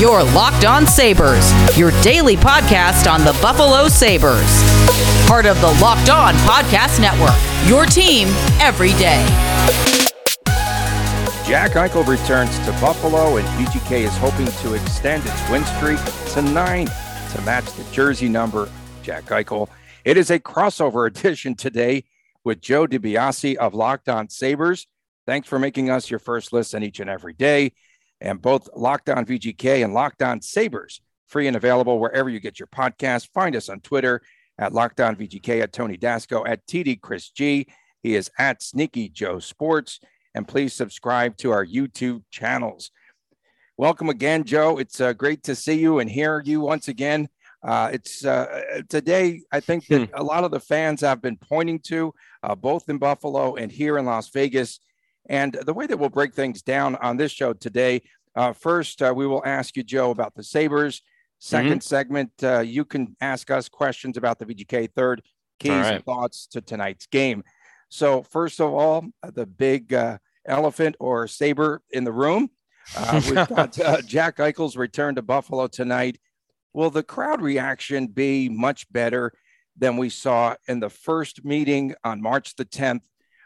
Your Locked On Sabres, your daily podcast on the Buffalo Sabres. Part of the Locked On Podcast Network, your team every day. Jack Eichel returns to Buffalo, and VGK is hoping to extend its win streak to nine to match the jersey number. Jack Eichel. It is a crossover edition today with Joe DiBiase of Locked On Sabres. Thanks for making us your first listen each and every day. And both Locked On VGK and Locked On Sabres, free and available wherever you get your podcast. Find us on Twitter at Locked On VGK, at Tony Dasco, at TD Chris G. He is at Sneaky Joe Sports and please subscribe to our YouTube channels. Welcome again, Joe. It's uh, great to see you and hear you once again. Uh, it's uh, today, I think that hmm. a lot of the fans have been pointing to, uh, both in Buffalo and here in Las Vegas. And the way that we'll break things down on this show today, uh, first, uh, we will ask you, Joe, about the Sabres. 2nd mm-hmm. segment, you can ask us questions about the VGK. Third, keys right. and thoughts to tonight's game. So, first of all, the big uh, elephant or saber in the room. Uh, we've got uh, Jack Eichel's return to Buffalo tonight. Will the crowd reaction be much better than we saw in the first meeting on March the 10th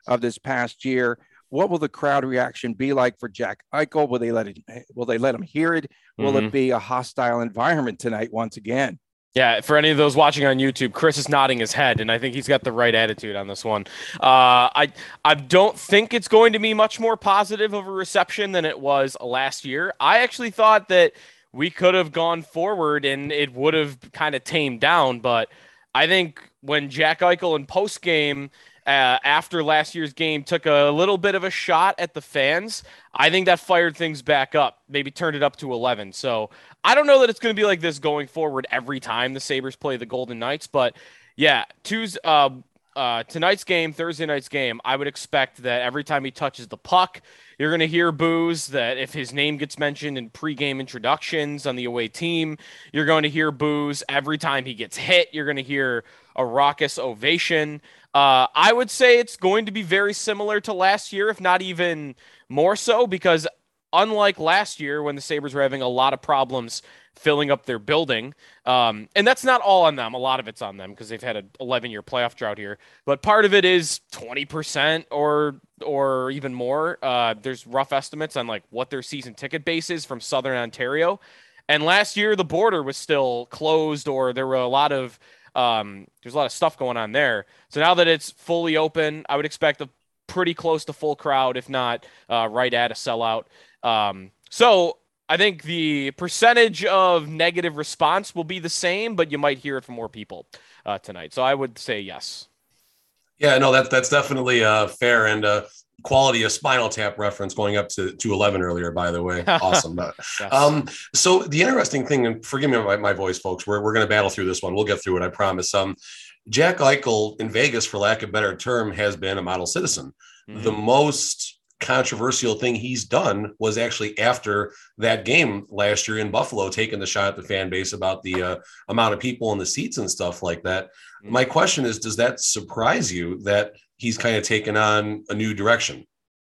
of this past year? What will the crowd reaction be like for Jack Eichel? Will they let it? Will they let him hear it? Will mm-hmm. it be a hostile environment tonight once again? Yeah, for any of those watching on YouTube, Chris is nodding his head, and I think he's got the right attitude on this one. Uh, I I don't think it's going to be much more positive of a reception than it was last year. I actually thought that we could have gone forward and it would have kind of tamed down, but I think when Jack Eichel in post game uh, after last year's game took a little bit of a shot at the fans. I think that fired things back up, maybe turned it up to 11. So I don't know that it's going to be like this going forward every time the Sabres play the Golden Knights, but yeah, Tuesday, uh, uh, tonight's game, Thursday night's game, I would expect that every time he touches the puck, you're going to hear boos. That if his name gets mentioned in pregame introductions on the away team, you're going to hear boos. Every time he gets hit, you're going to hear a raucous ovation. Uh, I would say it's going to be very similar to last year, if not even more so, because unlike last year when the Sabres were having a lot of problems filling up their building, um, and that's not all on them. A lot of it's on them because they've had an 11 year playoff drought here, but part of it is 20% or or even more. Uh, there's rough estimates on like what their season ticket base is from Southern Ontario. And last year, the border was still closed, or there were a lot of um, there's a lot of stuff going on there. So now that it's fully open, I would expect a pretty close to full crowd, if not uh, right at a sellout. Um, so I think the percentage of negative response will be the same, but you might hear it from more people uh, tonight. So I would say yes. Yeah, no, that's that's definitely uh, fair and uh, quality of Spinal Tap reference going up to to eleven earlier. By the way, awesome. yes. um, so the interesting thing, and forgive me my, my voice, folks, we're we're going to battle through this one. We'll get through it, I promise. Um, Jack Eichel in Vegas, for lack of a better term, has been a model citizen. Mm-hmm. The most controversial thing he's done was actually after that game last year in Buffalo, taking the shot at the fan base about the uh, amount of people in the seats and stuff like that. Mm-hmm. My question is, does that surprise you that he's kind of taken on a new direction?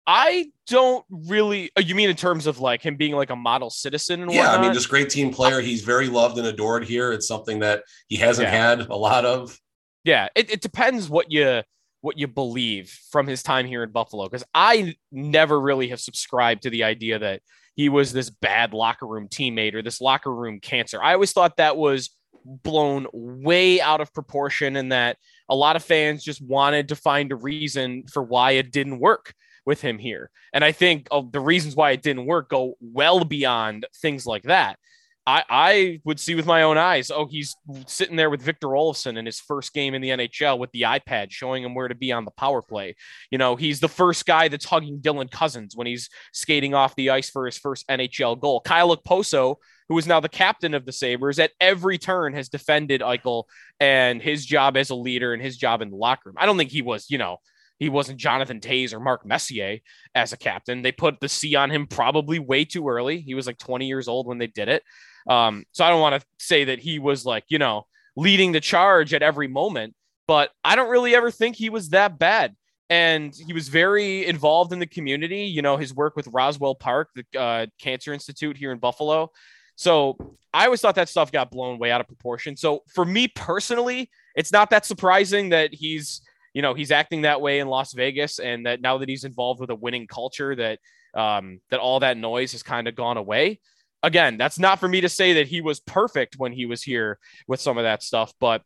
I don't really. Uh, you mean in terms of like him being like a model citizen and yeah, whatnot? I mean, this great team player. He's very loved and adored here. It's something that he hasn't yeah. had a lot of. Yeah, it, it depends what you what you believe from his time here in Buffalo. Because I never really have subscribed to the idea that he was this bad locker room teammate or this locker room cancer. I always thought that was blown way out of proportion and that a lot of fans just wanted to find a reason for why it didn't work with him here. And I think uh, the reasons why it didn't work go well beyond things like that. I, I would see with my own eyes. Oh, he's sitting there with Victor Olofsson in his first game in the NHL with the iPad showing him where to be on the power play. You know, he's the first guy that's hugging Dylan Cozens when he's skating off the ice for his first NHL goal. Kyle Okposo, who is now the captain of the Sabres, at every turn has defended Eichel and his job as a leader and his job in the locker room. I don't think he was, you know, he wasn't Jonathan Toews or Mark Messier as a captain. They put the C on him probably way too early. He was like 20 years old when they did it. Um, so I don't want to say that he was like, you know, leading the charge at every moment, but I don't really ever think he was that bad. And he was very involved in the community. You know, his work with Roswell Park, the uh, Cancer Institute here in Buffalo. So I always thought that stuff got blown way out of proportion. So for me personally, it's not that surprising that he's, you know, he's acting that way in Las Vegas, and that now that he's involved with a winning culture, that um, that all that noise has kind of gone away. Again, that's not for me to say that he was perfect when he was here with some of that stuff, but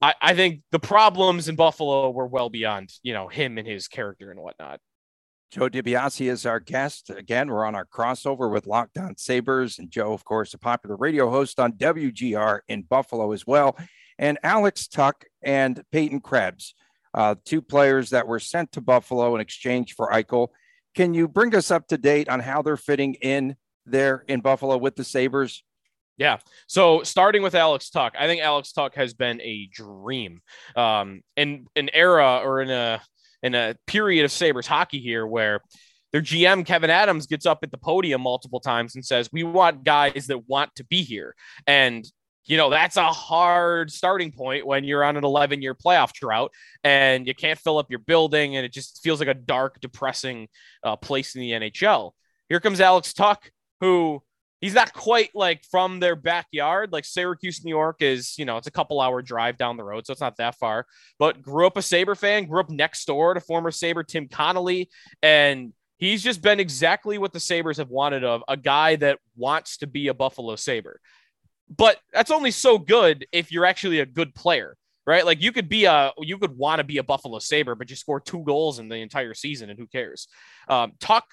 I, I think the problems in Buffalo were well beyond, you know, him and his character and whatnot. Joe DiBiase is our guest. Again, we're on our crossover with Locked On Sabres. And Joe, of course, a popular radio host on WGR in Buffalo as well. And Alex Tuch and Peyton Krebs, uh, two players that were sent to Buffalo in exchange for Eichel. Can you bring us up to date on how they're fitting in there in Buffalo with the Sabres? Yeah. So starting with Alex Tuch, I think Alex Tuch has been a dream. Um, in an era or in a in a period of Sabres hockey here where their GM Kevyn Adams gets up at the podium multiple times and says, "We want guys that want to be here." And you know, that's a hard starting point when you're on an 11 year playoff drought and you can't fill up your building and it just feels like a dark, depressing uh, place in the NHL. Here comes Alex Tuch, who he's not quite like from their backyard. Like Syracuse, New York is, you know, it's a couple hour drive down the road, so it's not that far. But grew up a Sabre fan, grew up next door to former Sabre Tim Connolly, and he's just been exactly what the Sabres have wanted of a guy that wants to be a Buffalo Sabre. But that's only so good if you're actually a good player. Right, like you could be a, you could want to be a Buffalo Sabre, but you score two goals in the entire season, and who cares? Um, Tuch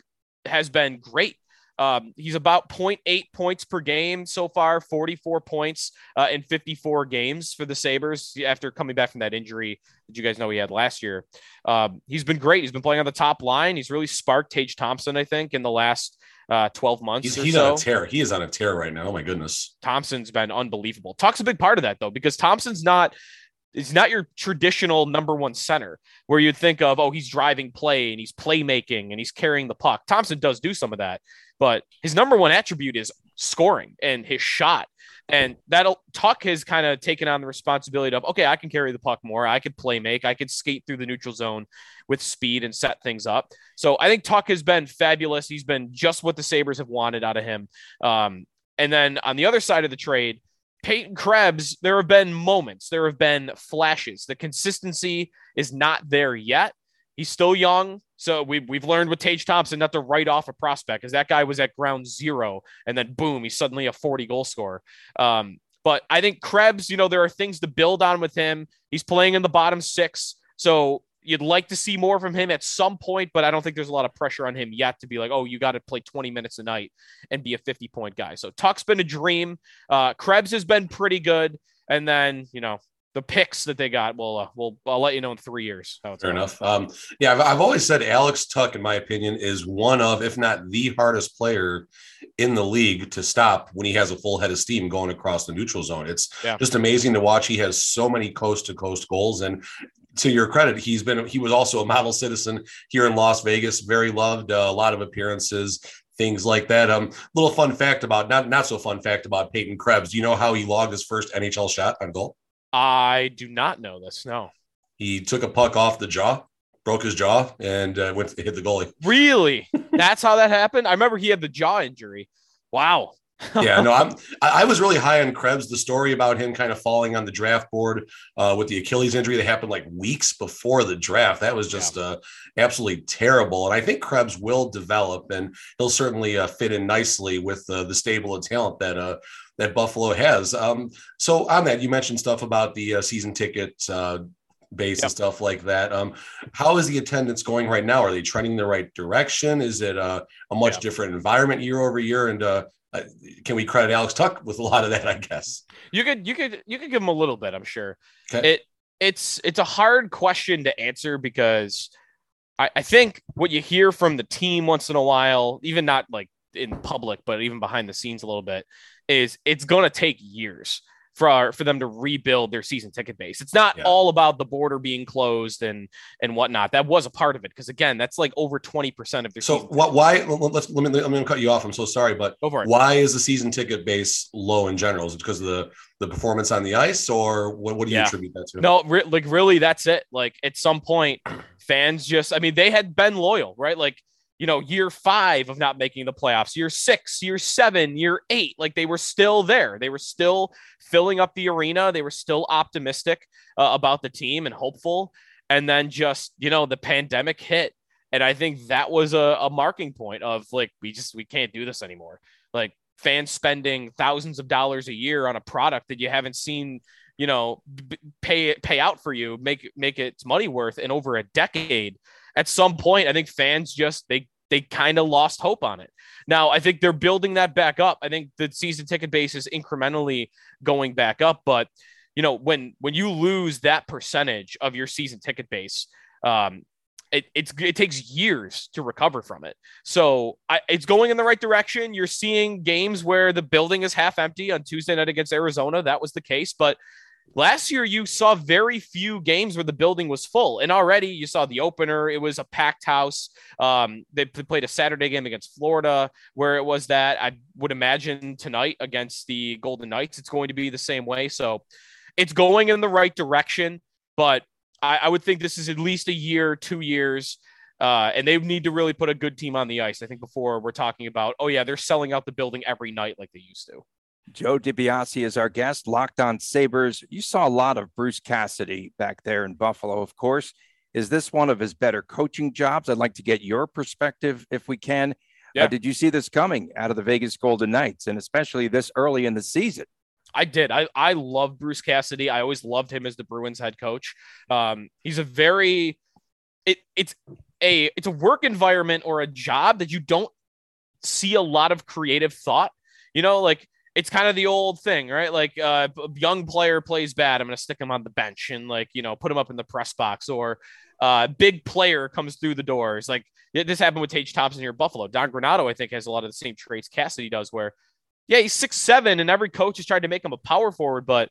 has been great um, he's about 0.8 points per game so far, 44 points uh, in 54 games for the Sabres after coming back from that injury that you guys know he had last year. Um, he's been great. He's been playing on the top line. He's really sparked Tage Thompson, I think, in the last uh, 12 months. He's, he's so. on a tear. He is on a tear right now. Oh, my goodness. Thompson's been unbelievable. Talk's a big part of that, though, because Thompson's not He's not your traditional number one center where you'd think of, oh, he's driving play and he's playmaking and he's carrying the puck. Thompson does do some of that, but his number one attribute is scoring and his shot. And that'll Tuch has kind of taken on the responsibility of, okay, I can carry the puck more. I could play make. I could skate through the neutral zone with speed and set things up. So I think Tuch has been fabulous. He's been just what the Sabres have wanted out of him. Um, and then on the other side of the trade, Peyton Krebs, there have been moments, there have been flashes. The consistency is not there yet. He's still young. So we've, we've learned with Tage Thompson not to write off a prospect because that guy was at ground zero and then boom, he's suddenly a 40 goal scorer. Um, but I think Krebs, you know, there are things to build on with him. He's playing in the bottom six. So you'd like to see more from him at some point, but I don't think there's a lot of pressure on him yet to be like, oh, you got to play 20 minutes a night and be a 50 point guy. So Tuch's been a dream. Uh, Krebs has been pretty good. And then, you know, the picks that they got, well, uh, we'll I'll let you know in three years. Fair going. enough. Um, yeah, I've, I've always said Alex Tuch, in my opinion, is one of, if not the hardest player in the league to stop when he has a full head of steam going across the neutral zone. It's yeah. just amazing to watch. He has so many coast to coast goals, and to your credit, he's been he was also a model citizen here in Las Vegas, very loved, uh, a lot of appearances, things like that. Um, little fun fact about not not so fun fact about Peyton Krebs. Do you know how he logged his first NHL shot on goal? I do not know this. No. He took a puck off the jaw, broke his jaw, and uh, went to hit the goalie. Really? That's how that happened. I remember he had the jaw injury. Wow yeah, no, I'm. I was really high on Krebs. The story about him kind of falling on the draft board uh, with the Achilles injury that happened like weeks before the draft. That was just yeah. uh, absolutely terrible. And I think Krebs will develop, and he'll certainly uh, fit in nicely with uh, the stable of talent that uh, that Buffalo has. Um, so on that, you mentioned stuff about the uh, season ticket base yep. and stuff like that. Um, how is the attendance going right now? Are they trending the right direction? Is it a, a much different environment year over year? And uh, Uh, can we credit Alex Tuch with a lot of that? I guess you could you could you could give him a little bit. I'm sure. Okay. It it's it's a hard question to answer because I, I think what you hear from the team once in a while, even not like in public, but even behind the scenes a little bit, is it's going to take years for for them to rebuild their season ticket base. It's not yeah. all about the border being closed and and whatnot. That was a part of it because again, that's like over twenty percent of their. So what? Why? Let's let me let me cut you off. I'm so sorry, but why is the season ticket base low in general? Is it because of the the performance on the ice, or what? What do you yeah. attribute that to? No, re- like really, that's it. Like at some point, fans just. I mean, they had been loyal, right? Like you know, year five of not making the playoffs, year six, year seven, year eight. Like they were still there. They were still filling up the arena. They were still optimistic uh, about the team and hopeful. And then just, you know, the pandemic hit. And I think that was a, a marking point of like, we just, we can't do this anymore. Like fans spending thousands of dollars a year on a product that you haven't seen you know pay pay out for you make make its money worth in over a decade at some point, I think fans just they they kind of lost hope on it. Now, I think they're building that back up. I think the season ticket base is incrementally going back up, but you know, when when you lose that percentage of your season ticket base, um, it, it's it takes years to recover from it. So I, it's going in the right direction. You're seeing games where the building is half empty on Tuesday night against Arizona. That was the case, but Last year, you saw very few games where the building was full, and already you saw the opener. It was a packed house. Um, they played a Saturday game against Florida, where it was that. I would imagine tonight against the Golden Knights, it's going to be the same way. So, it's going in the right direction, but I, I would think this is at least a year, two years. Uh, and they need to really put a good team on the ice. I think before we're talking about, oh yeah, they're selling out the building every night like they used to. Joe DiBiase is our guest, Locked On Sabres. You saw a lot of Bruce Cassidy back there in Buffalo, of course. Is this one of his better coaching jobs? I'd like to get your perspective if we can. Uh, yeah. Uh, did you see this coming out of the Vegas Golden Knights and especially this early in the season? I did. I, I love Bruce Cassidy. I always loved him as the Bruins head coach. Um, he's a very it, it's a it's a work environment or a job that you don't see a lot of creative thought. You know, like it's kind of the old thing, right? Like uh, a young player plays bad, I'm going to stick him on the bench and like you know put him up in the press box, or uh, big player comes through the doors. Like this happened with Tage Thompson here at Buffalo. Don Granato, I think, has a lot of the same traits Cassidy does, where yeah, he's six seven, and every coach has tried to make him a power forward, but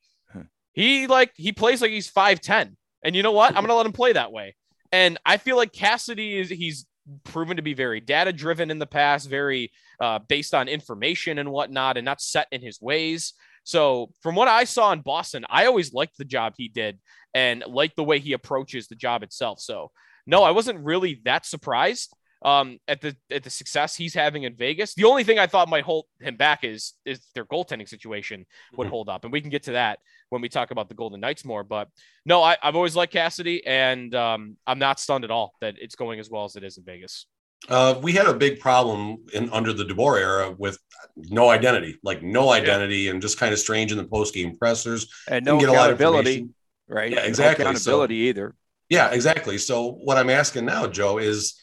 he like he plays like he's five ten, and you know what? I'm going to let him play that way. And I feel like Cassidy is he's proven to be very data driven in the past, very uh, based on information and whatnot, and not set in his ways. So, from what I saw in Boston, I always liked the job he did and liked the way he approaches the job itself. So, no, I wasn't really that surprised um, at the at the success he's having in Vegas. The only thing I thought might hold him back is is their goaltending situation would mm-hmm. hold up, and we can get to that when we talk about the Golden Knights more. But no, I, have always liked Cassidy, and um, I'm not stunned at all that it's going as well as it is in Vegas. Uh, we had a big problem in under the DeBoer era with no identity, like no identity, yeah. and just kind of strange in the post game pressers and no accountability, right? Yeah, exactly. No accountability so, either. Yeah, exactly. So what I'm asking now, Joe, is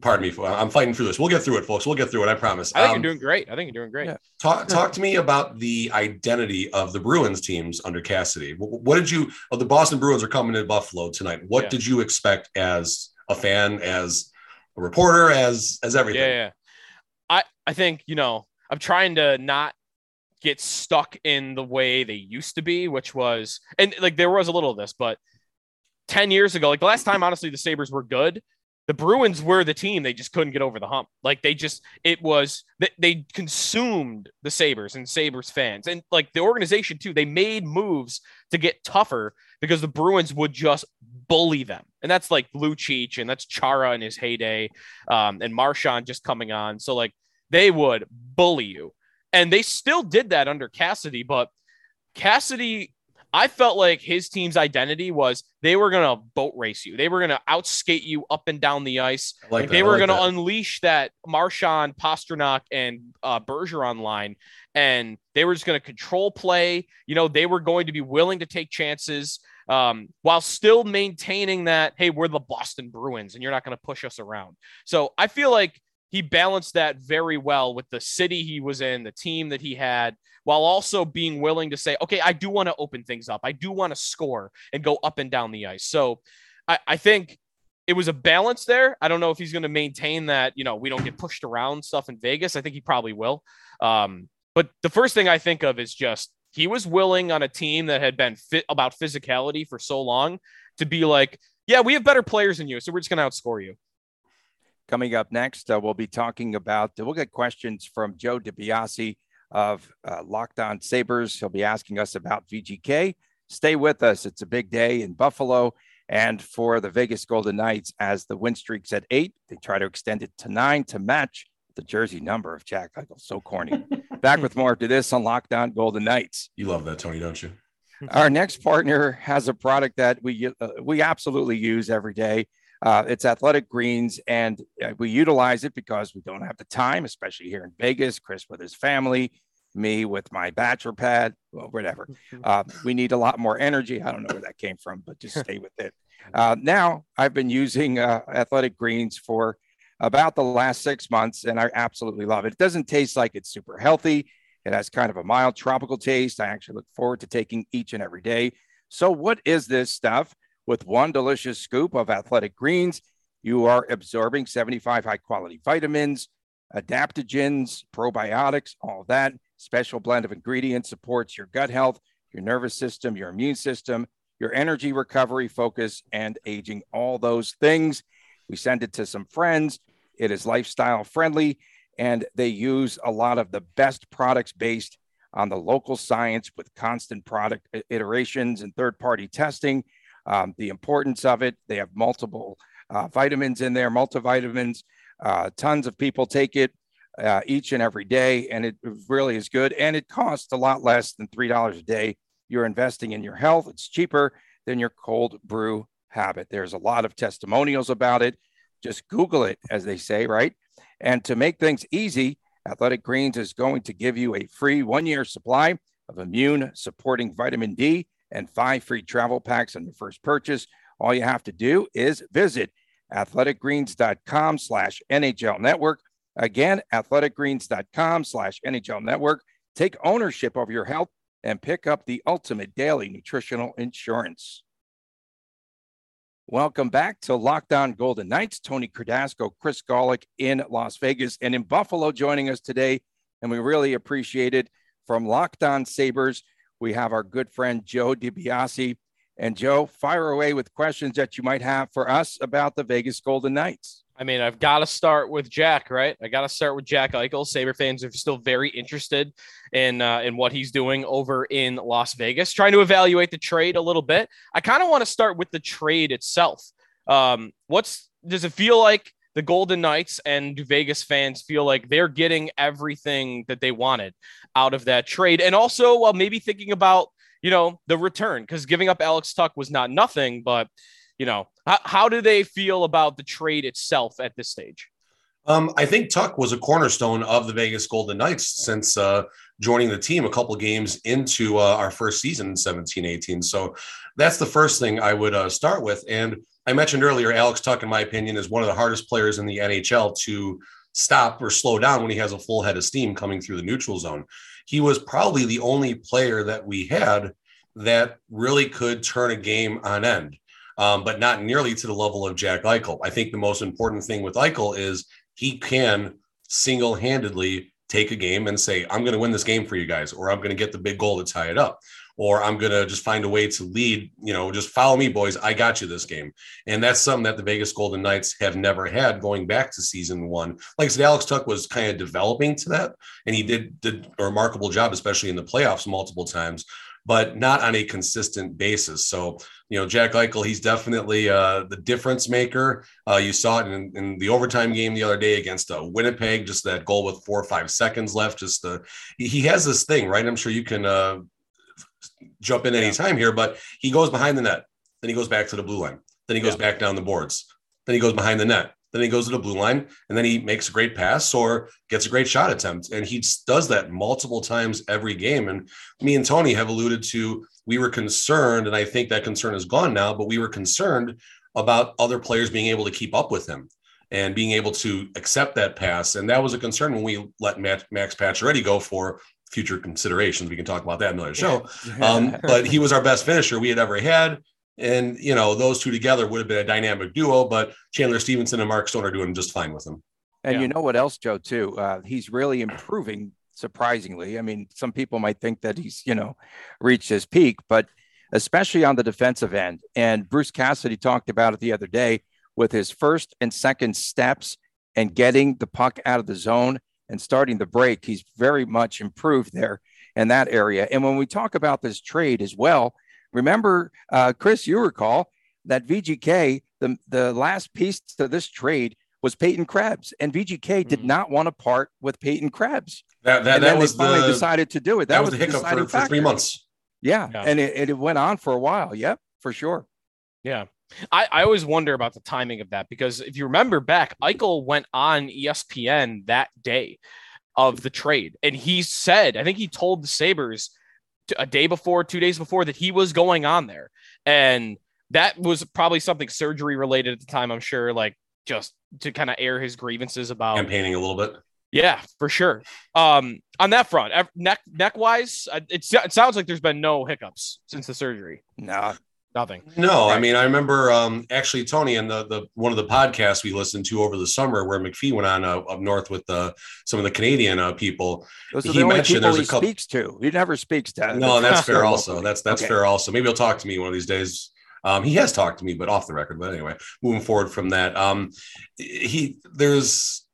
pardon me, I'm fighting through this. We'll get through it, folks. We'll get through it. I promise. I think um, you're doing great. I think you're doing great. Yeah. Talk, talk to me about the identity of the Bruins teams under Cassidy. What did you, oh, the Boston Bruins are coming to Buffalo tonight. What yeah. did you expect as a fan, as a reporter, as, as everything? Yeah, yeah. I, I think, you know, I'm trying to not get stuck in the way they used to be, which was, and like there was a little of this, but 10 years ago, like the last time, honestly, the Sabres were good the Bruins were the team. They just couldn't get over the hump. Like they just, it was that they consumed the Sabres and Sabres fans and like the organization too. They made moves to get tougher because the Bruins would just bully them. And that's like Lucic and that's Chara in his heyday um, and Marchand just coming on. So like they would bully you. And they still did that under Cassidy, but Cassidy I felt like his team's identity was they were going to boat race you. They were going to outskate you up and down the ice. Like they were like going to unleash that Marchand, Pastrnak, and uh, Bergeron line, and they were just going to control play. You know, they were going to be willing to take chances um, while still maintaining that, hey, we're the Boston Bruins and you're not going to push us around. So I feel like he balanced that very well with the city he was in, the team that he had, while also being willing to say, okay, I do want to open things up. I do want to score and go up and down the ice. So I, I think it was a balance there. I don't know if he's going to maintain that, you know, we don't get pushed around stuff in Vegas. I think he probably will. Um, but the first thing I think of is just he was willing on a team that had been fit about physicality for so long to be like, yeah, we have better players than you, so we're just going to outscore you. Coming up next, uh, we'll be talking about, we'll get questions from Joe DiBiase of uh, Locked On Sabres. He'll be asking us about VGK. Stay with us. It's a big day in Buffalo. And for the Vegas Golden Knights, as the win streak's at eight, they try to extend it to nine to match the jersey number of Jack Eichel. So corny. Back with more after this on Locked On Golden Knights. You love that, Tony, don't you? Our next partner has a product that we uh, we absolutely use every day. Uh, it's Athletic Greens, and uh, we utilize it because we don't have the time, especially here in Vegas. Chris with his family, me with my bachelor pad, well, whatever. Uh, we need a lot more energy. I don't know where that came from, but just stay with it. Uh, now, I've been using uh, Athletic Greens for about the last six months, and I absolutely love it. It doesn't taste like it's super healthy. It has kind of a mild tropical taste. I actually look forward to taking each and every day. So, what is this stuff? With one delicious scoop of athletic greens, you are absorbing 75 high quality vitamins, adaptogens, probiotics, all that. Special blend of ingredients supports your gut health, your nervous system, your immune system, your energy recovery, focus, and aging, all those things. We send it to some friends. It is lifestyle friendly, and they use a lot of the best products based on the local science with constant product iterations and third party testing. Um, the importance of it, they have multiple uh, vitamins in there, multivitamins. Uh, tons of people take it uh, each and every day, and it really is good. And it costs a lot less than $3 a day. You're investing in your health, it's cheaper than your cold brew habit. There's a lot of testimonials about it. Just Google it, as they say, right? And to make things easy, Athletic Greens is going to give you a free one year supply of immune supporting vitamin D and five free travel packs on your first purchase. All you have to do is visit athleticgreens.com slash NHL network. Again, athleticgreens.com slash NHL network. Take ownership of your health and pick up the ultimate daily nutritional insurance. Welcome back to Locked On Golden Knights. Tony Cardasco, Chris Gawlik in Las Vegas and in Buffalo joining us today. And we really appreciate it. From Locked On Sabres, we have our good friend Joe DiBiase. And Joe, fire away with questions that you might have for us about the Vegas Golden Knights. I mean, I've got to start with Jack, right? I got to start with Jack Eichel. Saber fans are still very interested in uh, in what he's doing over in Las Vegas. Trying to evaluate the trade a little bit. I kind of want to start with the trade itself. Um, what's does it feel like the Golden Knights and Vegas fans feel like they're getting everything that they wanted out of that trade, and also well, maybe thinking about you know the return because giving up Alex Tuch was not nothing, but you know, how, how do they feel about the trade itself at this stage? Um, I think Tuch was a cornerstone of the Vegas Golden Knights since uh, joining the team a couple games into uh, our first season in 17 18. So that's the first thing I would uh, start with. And I mentioned earlier, Alex Tuch, in my opinion, is one of the hardest players in the NHL to stop or slow down when he has a full head of steam coming through the neutral zone. He was probably the only player that we had that really could turn a game on end um, but not nearly to the level of Jack Eichel. I think the most important thing with Eichel is he can single handedly take a game and say, I'm going to win this game for you guys, or I'm going to get the big goal to tie it up, or I'm going to just find a way to lead, you know, just follow me, boys. I got you this game. And that's something that the Vegas Golden Knights have never had going back to season one. Like I said, Alex Tuch was kind of developing to that, and he did, did a remarkable job, especially in the playoffs multiple times but not on a consistent basis. So, you know, Jack Eichel, he's definitely uh, the difference maker. Uh, you saw it in, in, the overtime game the other day against uh, Winnipeg, just that goal with four or five seconds left. Just the, he has this thing, right? I'm sure you can uh, jump in anytime here, but he goes behind the net, then he goes back to the blue line, then he goes yeah. back down the boards, then he goes behind the net, then he goes to the blue line and then he makes a great pass or gets a great shot attempt. And he does that multiple times every game. And me and Tony have alluded to we were concerned, and I think that concern is gone now, but we were concerned about other players being able to keep up with him and being able to accept that pass. And that was a concern when we let Max Pacioretty go for future considerations. We can talk about that in another show. Um, but he was our best finisher we had ever had. And you know, those two together would have been a dynamic duo, but Chandler Stephenson and Mark Stone are doing just fine with him. And yeah. you know what else, Joe, too? Uh, he's really improving surprisingly. I mean, some people might think that he's, you know, reached his peak, but especially on the defensive end. And Bruce Cassidy talked about it the other day with his first and second steps and getting the puck out of the zone and starting the break. He's very much improved there in that area. And when we talk about this trade as well, Remember, uh, Chris, you recall that VGK, the, the last piece to this trade was Peyton Krebs, and VGK mm-hmm. did not want to part with Peyton Krebs. That, that, that was finally the, decided to do it. That, that was, was the hiccup for, for, three months. Yeah, yeah. and it, it went on for a while. Yep, for sure. Yeah. I, I always wonder about the timing of that because if you remember back, Eichel went on ESPN that day of the trade. And he said, I think he told the Sabres a day before, two days before, that he was going on there. And that was probably something surgery related at the time, I'm sure, like just to kind of air his grievances about campaigning a little bit. Yeah, for sure. Um, on that front, neck neck wise, it, it sounds like there's been no hiccups since the surgery. No, nothing. No, I mean, I remember um, actually Tony and the the one of the podcasts we listened to over the summer where McPhee went on uh, up north with uh, some of the Canadian uh, people. Those he the mentioned there's he a couple. Speaks to he never speaks to. No, that's fair. Also, that's that's okay. fair. Also, maybe he'll talk to me one of these days. Um, he has talked to me, but off the record. But anyway, moving forward from that, um, he there's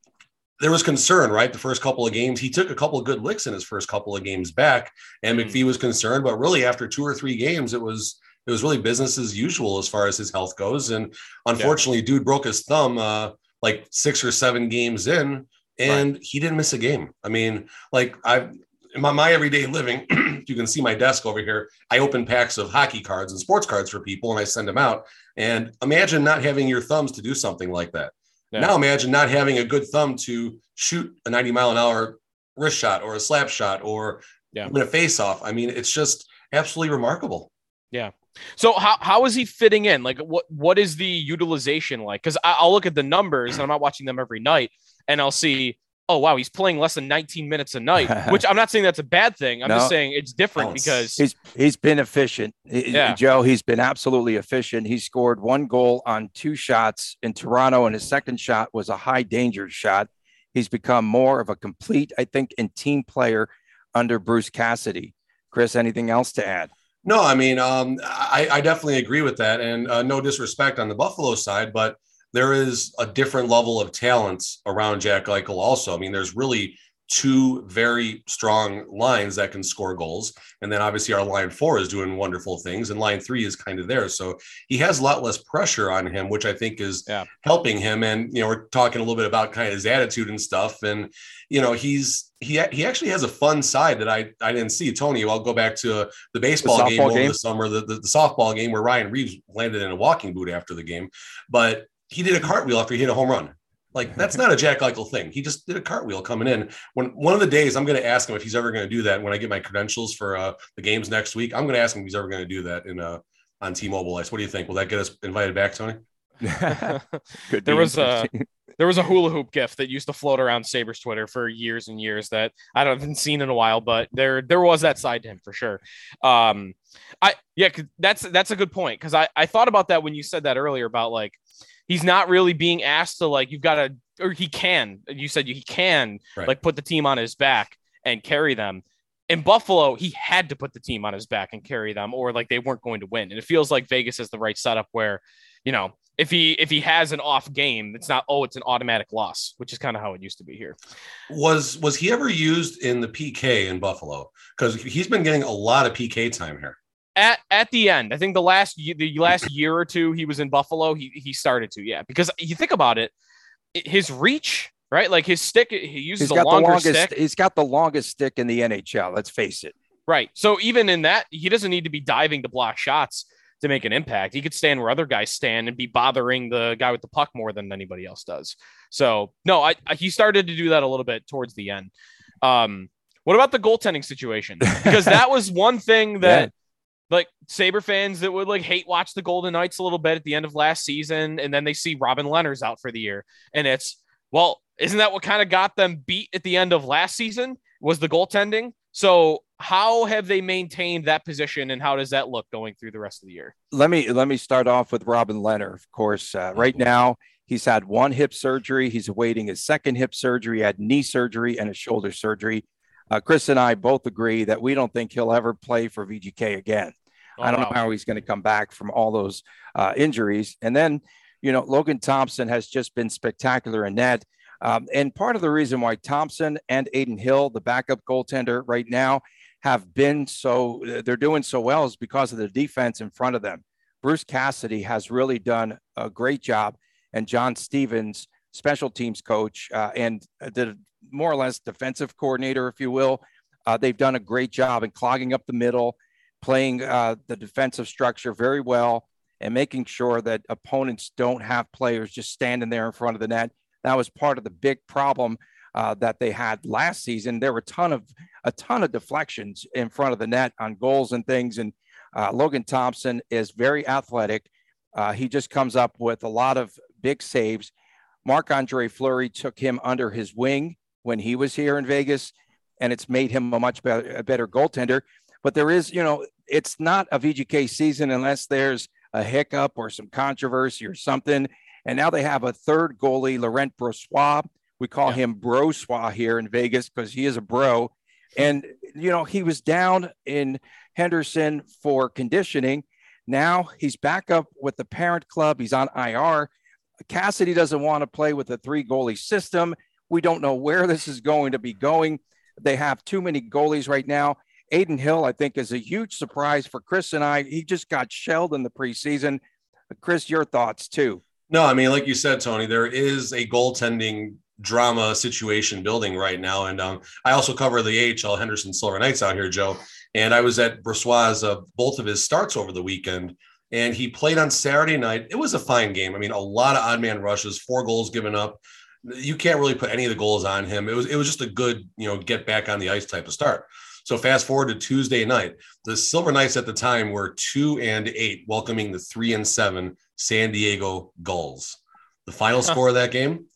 there was concern, right? The first couple of games, he took a couple of good licks in his first couple of games back, and mm-hmm. McPhee was concerned. But really, after two or three games, it was it was really business as usual as far as his health goes. And unfortunately, yeah. dude broke his thumb uh, like six or seven games in, and right. he didn't miss a game. I mean, like I in my, my everyday living, you can see my desk over here. I open packs of hockey cards and sports cards for people, and I send them out. And imagine not having your thumbs to do something like that. Yeah. Now imagine not having a good thumb to shoot a 90 mile an hour wrist shot or a slap shot or yeah. win a face off. I mean, it's just absolutely remarkable. Yeah. So how, how is he fitting in? Like what what is the utilization like? Because I'll look at the numbers and I'm not watching them every night, and I'll see, oh wow, he's playing less than 19 minutes a night. Which I'm not saying that's a bad thing. I'm no, just saying it's different because he's he's been efficient. Yeah. Joe, he's been absolutely efficient. He scored one goal on two shots in Toronto, and his second shot was a high danger shot. He's become more of a complete, I think, and team player under Bruce Cassidy. Chris, anything else to add? No, I mean, um, I, I, definitely agree with that, and uh, no disrespect on the Buffalo side, but there is a different level of talents around Jack Eichel. Also, I mean, there's really two very strong lines that can score goals. And then obviously our line four is doing wonderful things, and line three is kind of there. So he has a lot less pressure on him, which I think is yeah. helping him. And you know, we're talking a little bit about kind of his attitude and stuff. And you know, he's he he actually has a fun side that I I didn't see. Tony, I'll go back to uh, the baseball the game over game? the summer, the, the, the softball game where Ryan Reaves landed in a walking boot after the game, but he did a cartwheel after he hit a home run. Like that's not a Jack Eichel thing. He just did a cartwheel coming in. When one of the days I'm going to ask him if he's ever going to do that when I get my credentials for uh, the games next week. I'm going to ask him if he's ever going to do that in uh, on T-Mobile Ice. What do you think? Will that get us invited back, Tony? there was a there was a hula hoop gift that used to float around Sabres Twitter for years and years that I haven't seen in a while, but there there was that side to him for sure. Um, I yeah, that's that's a good point because I I thought about that when you said that earlier about like he's not really being asked to like you've got to or he can you said he can right. like put the team on his back and carry them. In buffalo he had to put the team on his back and carry them or like they weren't going to win. And it feels like vegas is the right setup where you know if he if he has an off game it's not oh it's an automatic loss which is kind of how it used to be here. Was was he ever used in the pk in buffalo? Because he's been getting a lot of pk time here at at the end, I think the last the last year or two he was in Buffalo, he he started to, yeah. Because you think about it, his reach, right? Like his stick, he uses he's got a longer the longest, stick. He's got the longest stick in the NHL. Let's face it. Right. So even in that, he doesn't need to be diving to block shots to make an impact. He could stand where other guys stand and be bothering the guy with the puck more than anybody else does. So no, I, I he started to do that a little bit towards the end. Um, what about the goaltending situation? Because that was one thing that. Like Saber fans that would like hate watch the Golden Knights a little bit at the end of last season, and then they see Robin Lehner's out for the year, and it's well, isn't that what kind of got them beat at the end of last season? Was the goaltending? So how have they maintained that position, and how does that look going through the rest of the year? Let me let me start off with Robin Lehner. Of course, uh, right now he's had one hip surgery. He's awaiting his second hip surgery. He had knee surgery and a shoulder surgery. Uh, Chris and I both agree that we don't think he'll ever play for VGK again. Oh, I don't wow. know how he's going to come back from all those uh, injuries. And then, you know, Logan Thompson has just been spectacular in net. Um, and part of the reason why Thompson and Adin Hill, the backup goaltender right now, have been so they're doing so well is because of the defense in front of them. Bruce Cassidy has really done a great job, and John Stevens, special teams coach uh, and the more or less defensive coordinator, if you will, uh, they've done a great job in clogging up the middle, playing uh, the defensive structure very well, and making sure that opponents don't have players just standing there in front of the net. That was part of the big problem uh, that they had last season. There were a ton of a ton of deflections in front of the net on goals and things. And uh, Logan Thompson is very athletic. Uh, he just comes up with a lot of big saves. Marc Andre Fleury took him under his wing when he was here in Vegas, and it's made him a much better, a better goaltender. But there is, you know, it's not a VGK season unless there's a hiccup or some controversy or something. And now they have a third goalie, Laurent Brossoit. We call yeah. him Brossoit here in Vegas because he is a bro. And, you know, he was down in Henderson for conditioning. Now he's back up with the parent club. He's on IR. Cassidy doesn't want to play with a three goalie system. We don't know where this is going to be going. They have too many goalies right now. Adin Hill, I think, is a huge surprise for Chris and I. He just got shelled in the preseason. Chris, your thoughts too? No, I mean, like you said, Tony, there is a goaltending drama situation building right now. And um, I also cover the AHL Henderson Silver Knights out here, Joe. And I was at Brossoit's uh, both of his starts over the weekend, and he played on Saturday night. It was a fine game. I mean, a lot of odd man rushes, four goals given up. You can't really put any of the goals on him. It was it was just a good, you know, get back on the ice type of start. So fast forward to Tuesday night, the Silver Knights at the time were two and eight, welcoming the three and seven San Diego Gulls. The final score of that game,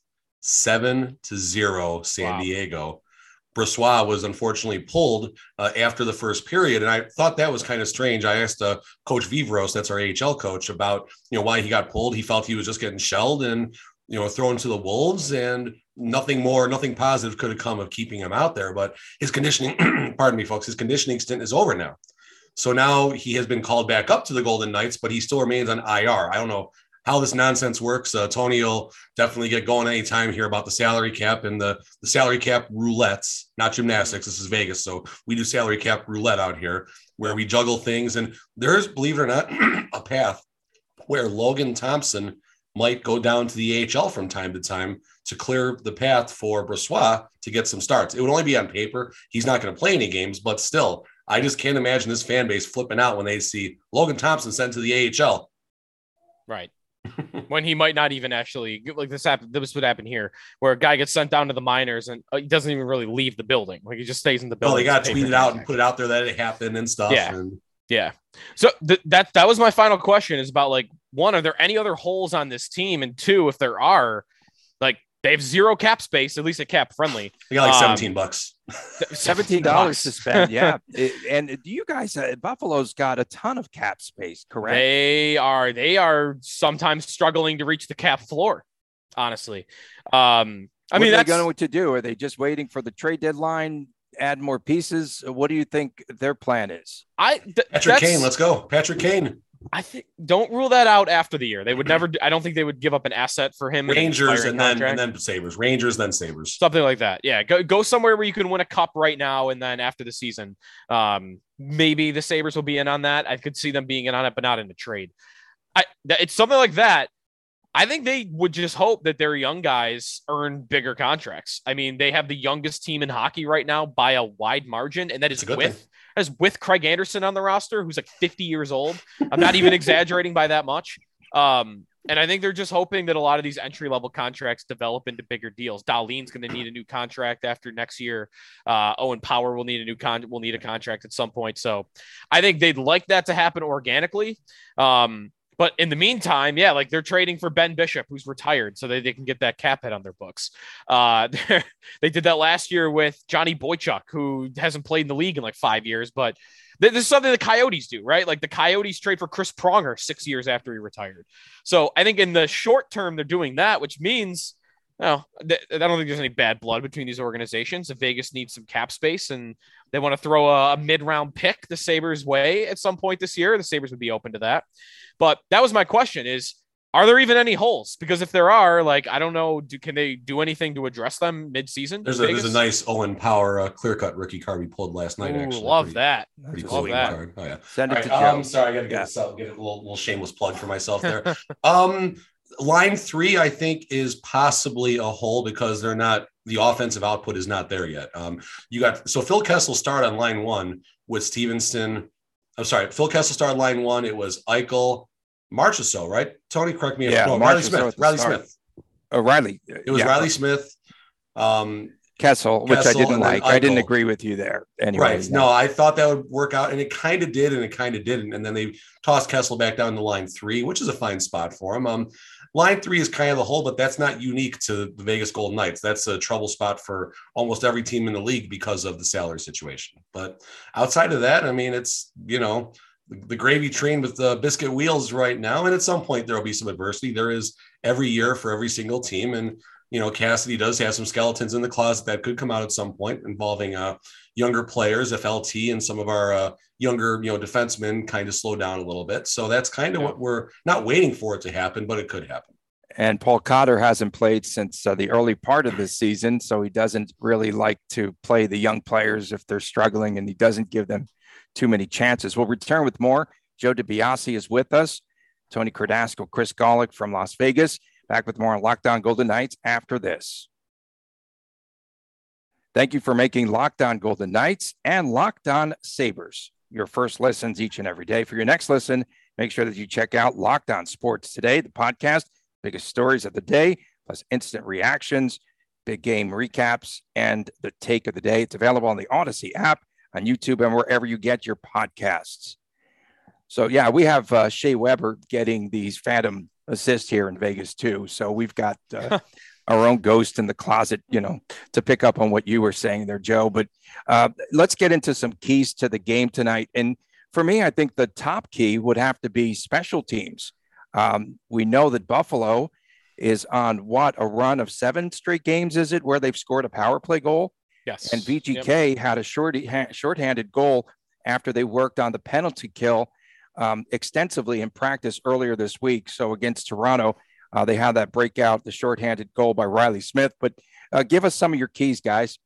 seven to zero, San wow. Diego. Brossoit was unfortunately pulled uh, after the first period, and I thought that was kind of strange. I asked uh, Coach Vivros, that's our AHL coach, about you know why he got pulled. He felt he was just getting shelled and you know thrown to the wolves, and nothing more, nothing positive could have come of keeping him out there. But his conditioning, pardon me, folks, his conditioning stint is over now. So now he has been called back up to the Golden Knights, but he still remains on IR. I don't know how this nonsense works. Uh, Tony will definitely get going anytime here about the salary cap and the, the salary cap roulettes, not gymnastics. This is Vegas. So we do salary cap roulette out here where we juggle things. And there's, believe it or not, a path where Logan Thompson might go down to the AHL from time to time to clear the path for Brossoit to get some starts. It would only be on paper. He's not going to play any games, but still, I just can't imagine this fan base flipping out when they see Logan Thompson sent to the AHL. Right. when he might not even actually like this happened. This would happen here, where a guy gets sent down to the minors and uh, he doesn't even really leave the building. Like he just stays in the building. Oh, they got to tweet it out and put it out there that it happened and stuff. Yeah, and... yeah. So th- that that was my final question. Is about like one, are there any other holes on this team? And two, if there are, like they have zero cap space, at least a CapFriendly. They got like 17 um, bucks. Seventeen dollars to spend, yeah. and do you guys? Uh, Buffalo's got a ton of cap space, correct? They are. They are sometimes struggling to reach the cap floor. Honestly, um, I mean what mean, are they going to do? Are they just waiting for the trade deadline? Add more pieces. What do you think their plan is? I th- Patrick Kane, let's go. Patrick Kane. I think don't rule that out after the year. They would never. I don't think they would give up an asset for him. Rangers and then and then Sabres. Rangers then Sabres. Something like that. Yeah, go go somewhere where you can win a cup right now, and then after the season, um, maybe the Sabres will be in on that. I could see them being in on it, but not in the trade. I it's something like that. I think they would just hope that their young guys earn bigger contracts. I mean, they have the youngest team in hockey right now by a wide margin, and that is with thing as with Craig Anderson on the roster, who's like 50 years old. I'm not even exaggerating by that much. Um, and I think they're just hoping that a lot of these entry level contracts develop into bigger deals. Dahlin's going to need a new contract after next year. Uh, Owen Power will need a new con will need a contract at some point. So I think they'd like that to happen organically. Um, but in the meantime, yeah, like they're trading for Ben Bishop, who's retired, so they, they can get that cap hit on their books. Uh, they did that last year with Johnny Boychuk, who hasn't played in the league in like five years, but this is something the Coyotes do, right? Like the Coyotes trade for Chris Pronger six years after he retired. So I think in the short term, they're doing that, which means, well, I don't think there's any bad blood between these organizations. If Vegas needs some cap space and they want to throw a, a mid round pick the Sabres way at some point this year, the Sabres would be open to that. But that was my question is are there even any holes? Because if there are, like, I don't know, do, can they do anything to address them mid-season? There's a, there's a nice Owen Power uh, clear cut rookie card we pulled last night. Ooh, actually, love pretty, that. Pretty love cool that. card. Oh yeah. Send it All to right, Joe. um, sorry, I gotta get Yeah. this out. Get a little, little shameless plug for myself there. um, line three, I think, is possibly a hole because they're not the offensive output is not there yet. Um, you got so Phil Kessel started on line one with Stephenson. I'm sorry, Phil Kessel started line one. It was Eichel, Marchessault, right? Tony, correct me if Yeah, no, Riley Smith. Riley start. Smith. Oh, Riley. It was yeah. Riley Smith. Um, Kessel, which Kessel I didn't like. I didn't agree with you there. Anyway, right. No, I thought that would work out, and it kind of did, and it kind of didn't. And then they tossed Kessel back down to line three, which is a fine spot for him. Um, line three is kind of the hole, but that's not unique to the Vegas Golden Knights. That's a trouble spot for almost every team in the league because of the salary situation. But outside of that, I mean, it's you know the, gravy train with the biscuit wheels right now, and at some point there will be some adversity. There is every year for every single team, and you know Cassidy does have some skeletons in the closet that could come out at some point involving uh, younger players if LT and some of our uh, younger you know defensemen kind of slow down a little bit. So that's kind of Yeah. what we're not waiting for it to happen, but it could happen. And Paul Cotter hasn't played since uh, the early part of this season, so he doesn't really like to play the young players if they're struggling, and he doesn't give them too many chances. We'll return with more. Joe DiBiase is with us. Tony Cardasco, Chris Golick from Las Vegas. Back with more on Locked On Golden Knights after this. Thank you for making Locked On Golden Knights and Locked On Sabres your first listens each and every day. For your next listen, make sure that you check out Locked On Sports Today, the podcast, biggest stories of the day, plus instant reactions, big game recaps, and the take of the day. It's available on the Odyssey app, on YouTube, and wherever you get your podcasts. So, yeah, we have uh, Shea Weber getting these phantom assists here in Vegas, too. So, we've got uh, our own ghost in the closet, you know, to pick up on what you were saying there, Joe. But uh, let's get into some keys to the game tonight. And for me, I think the top key would have to be special teams. Um, we know that Buffalo is on what a run of seven straight games, is it, where they've scored a power play goal? Yes. And Yep. VGK had a short, ha- shorthanded goal after they worked on the penalty kill um, extensively in practice earlier this week. So against Toronto, uh, they had that breakout, the shorthanded goal by Reilly Smith. But uh, give us some of your keys, guys.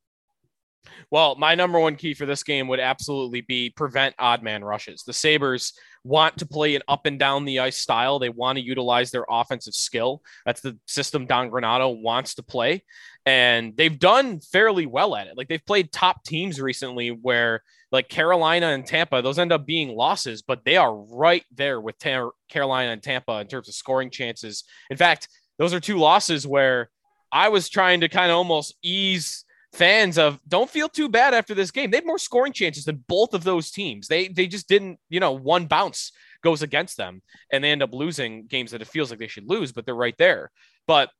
Well, my number one key for this game would absolutely be prevent odd man rushes. The Sabres want to play an up and down the ice style. They want to utilize their offensive skill. That's the system Don Granato wants to play. And they've done fairly well at it. Like they've played top teams recently where like Carolina and Tampa, those end up being losses, but they are right there with Ta- Carolina and Tampa in terms of scoring chances. In fact, those are two losses where I was trying to kind of almost ease fans of don't feel too bad after this game. They had more scoring chances than both of those teams. They they just didn't, you know, one bounce goes against them and they end up losing games that it feels like they should lose, but they're right there. But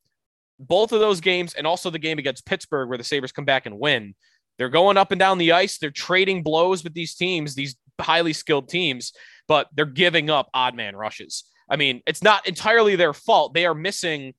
both of those games and also the game against Pittsburgh where the Sabres come back and win, they're going up and down the ice. They're trading blows with these teams, these highly skilled teams, but they're giving up odd man rushes. I mean, it's not entirely their fault. They are missing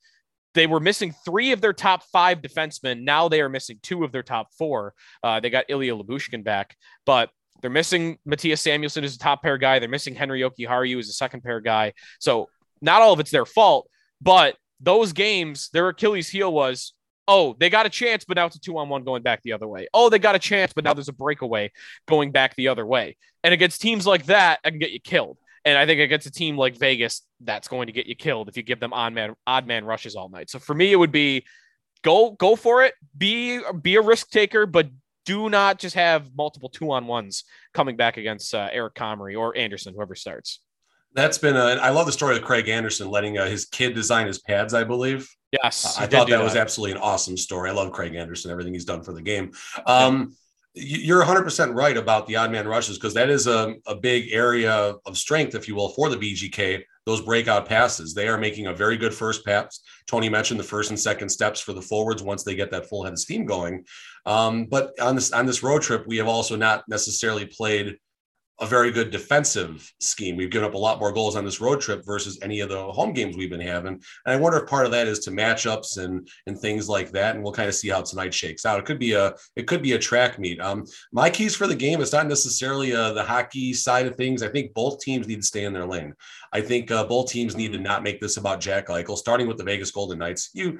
they were missing three of their top five defensemen. Now they are missing two of their top four. Uh, they got Ilya Lyubushkin back, but they're missing Mattias Samuelsson as a top pair guy. They're missing Henri Jokiharju as a second pair guy. So not all of it's their fault, but those games, their Achilles heel was, oh, they got a chance, but now it's a two on one going back the other way. Oh, they got a chance, but now there's a breakaway going back the other way. And against teams like that, I can get you killed. And I think against a team like Vegas, that's going to get you killed if you give them odd man odd man rushes all night. So for me, it would be go go for it. Be be a risk taker, but do not just have multiple two on ones coming back against uh, Eric Comrie or Anderson, whoever starts. That's been a, I love the story of Craig Anderson letting uh, his kid design his pads, I believe. Yes, I thought do that, was absolutely an awesome story. I love Craig Anderson, everything he's done for the game. Um, you- You're 100% right about the odd man rushes because that is a, a big area of strength, if you will, for the VGK. Those breakout passes, they are making a very good first pass. Tony mentioned the first and second steps for the forwards once they get that full head of steam going. Um, but on this on this road trip, we have also not necessarily played a very good defensive scheme. We've given up a lot more goals on this road trip versus any of the home games we've been having. And I wonder if part of that is to matchups and and things like that. And we'll kind of see how tonight shakes out. It could be a it could be a track meet. Um, my keys for the game is not necessarily uh, the hockey side of things. I think both teams need to stay in their lane. I think uh, both teams need to not make this about Jack Eichel. Starting with the Vegas Golden Knights, you,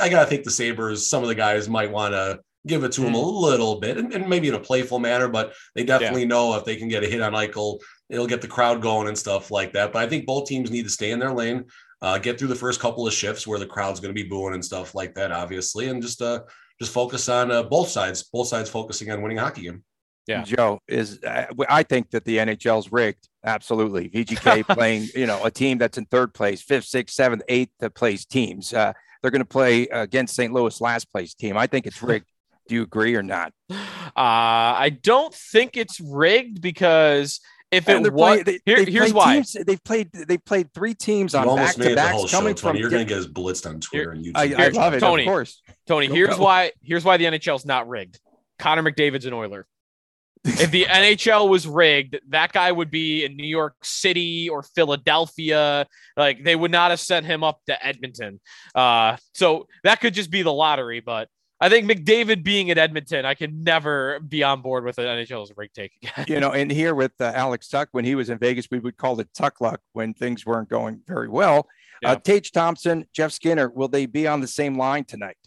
I gotta think the Sabres. Some of the guys might want to give it to him a mm-hmm. little bit and, and, maybe in a playful manner, but they definitely yeah. know if they can get a hit on Eichel, it'll get the crowd going and stuff like that. But I think both teams need to stay in their lane, uh, get through the first couple of shifts where the crowd's going to be booing and stuff like that, obviously, and just uh, just focus on uh, both sides, both sides focusing on winning hockey game. Yeah, Joe is. Uh, I think that the NHL's rigged. Absolutely, VGK playing, you know, a team that's in third place, fifth, sixth, seventh, eighth place teams. Uh, they're going to play against St. Louis last place team. I think it's rigged do you agree or not? Uh, I don't think it's rigged because if it was, they, here, here's why teams, they've played they've played three teams on back to backs coming show, from. You're going to get us blitzed on Twitter here, and YouTube. I, I love it, Tony. Of course, Tony. Go, here's go. why. Here's why the NHL is not rigged. Connor McDavid's an Oiler. if the NHL was rigged, that guy would be in New York City or Philadelphia. Like they would not have sent him up to Edmonton. Uh, so that could just be the lottery, but I think McDavid being at Edmonton, I can never be on board with an NHL's rig take again. You know, and here with uh, Alex Tuch, when he was in Vegas, we would call it Tuch luck when things weren't going very well. Uh, yeah. Uh, Tage Thompson, Jeff Skinner, will they be on the same line tonight?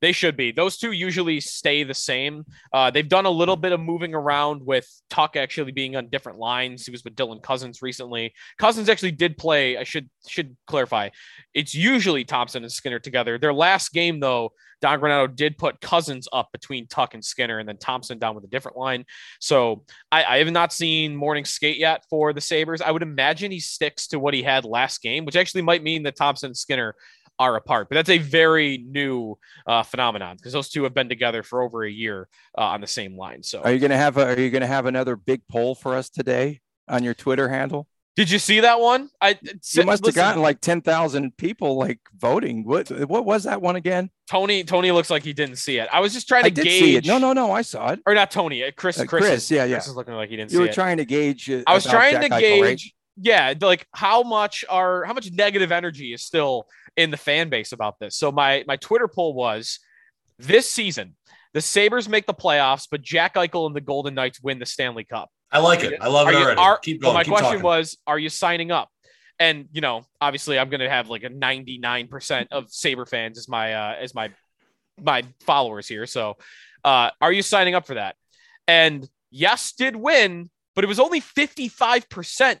They should be. Those two usually stay the same. Uh, they've done a little bit of moving around with Tuch actually being on different lines. He was with Dylan Cozens recently. Cozens actually did play. I should should clarify. It's usually Thompson and Skinner together. Their last game though, Don Granato did put Cozens up between Tuch and Skinner, and then Thompson down with a different line. So I, I have not seen morning skate yet for the Sabres. I would imagine he sticks to what he had last game, which actually might mean that Thompson and Skinner are apart. But that's a very new uh, phenomenon because those two have been together for over a year uh, on the same line. So, are you going to have a, are you to have another big poll for us today on your Twitter handle? Did you see that one? I you must have gotten like ten thousand people like voting. What what was that one again? Tony Tony looks like he didn't see it. I was just trying to gauge. No, no, no, I saw it. Or not Tony, uh, Chris. Uh, Chris, Chris, yeah, yeah. Chris is looking like he didn't. You were it. trying to gauge. Uh, I was trying Jack to Eichel, gauge. Right? Yeah, like how much are how much negative energy is still in the fan base about this. So my my Twitter poll was this season, the Sabres make the playoffs, but Jack Eichel and the Golden Knights win the Stanley Cup. I like it. I love it already. Are, keep going. my keep question talking. was, are you signing up? And you know, obviously, I'm going to have like a 99% of Saber fans as my uh, as my my followers here. So, uh, are you signing up for that? And yes, did win, but it was only 55%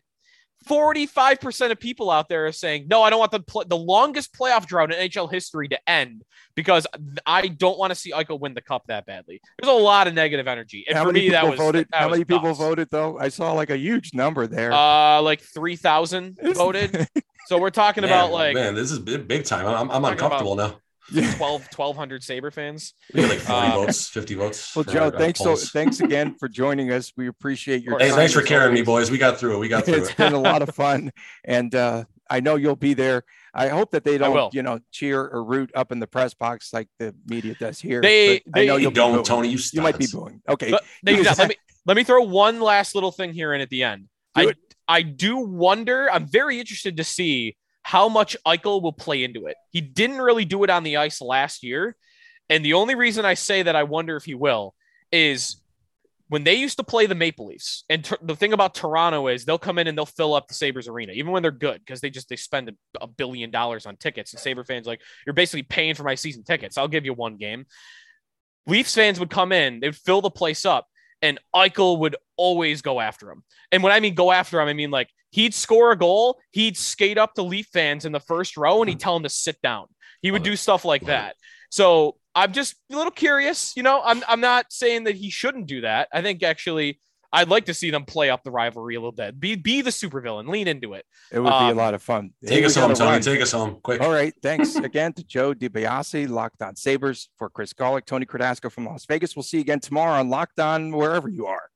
45% of people out there are saying, no, I don't want the pl- the longest playoff drought in NHL history to end because I don't want to see Eichel win the cup that badly. There's a lot of negative energy. And how for many me, that was voted. That how was many nuts. people voted though? I saw like a huge number there. Uh, like 3,000 voted. so we're talking man, about like, man, this is big, big time. I'm, I'm uncomfortable now. 12 1200 saber fans. We got like 40 uh, votes 50 votes well joe thanks so thanks again for joining us. We appreciate your hey thanks for carrying me boys. We got through it. We got through it's it. been a lot of fun and uh, i know you'll be there. I hope that they don't you know cheer or root up in the press box like the media does here they, they i know you don't tony you, you might be booing. Okay. But, they, let, me, let me throw one last little thing here in at the end. Do i it. i do wonder i'm very interested to see how much Eichel will play into it. He didn't really do it on the ice last year. And the only reason I say that I wonder if he will is when they used to play the Maple Leafs. And t- the thing about Toronto is they'll come in and they'll fill up the Sabres arena, even when they're good, because they just they spend a, a billion dollars on tickets. And Sabre fans like, you're basically paying for my season tickets. I'll give you one game. Leafs fans would come in, they'd fill the place up, and Eichel would always go after him. And when I mean go after him, I mean like he'd score a goal, he'd skate up to Leaf fans in the first row and he'd tell them to sit down. He would do stuff like that. So I'm just a little curious. You know, I'm, I'm not saying that he shouldn't do that. I think actually I'd like to see them play up the rivalry a little bit. Be be the supervillain, lean into it. It would um, be a um, lot of fun. Take hey, us home, Tony. Run. Take us home, quick. All right. Thanks again to Joe DiBiase, Locked On Sabres, for Chris Golick, Tony Cardasco from Las Vegas. We'll see you again tomorrow on Locked On, wherever you are.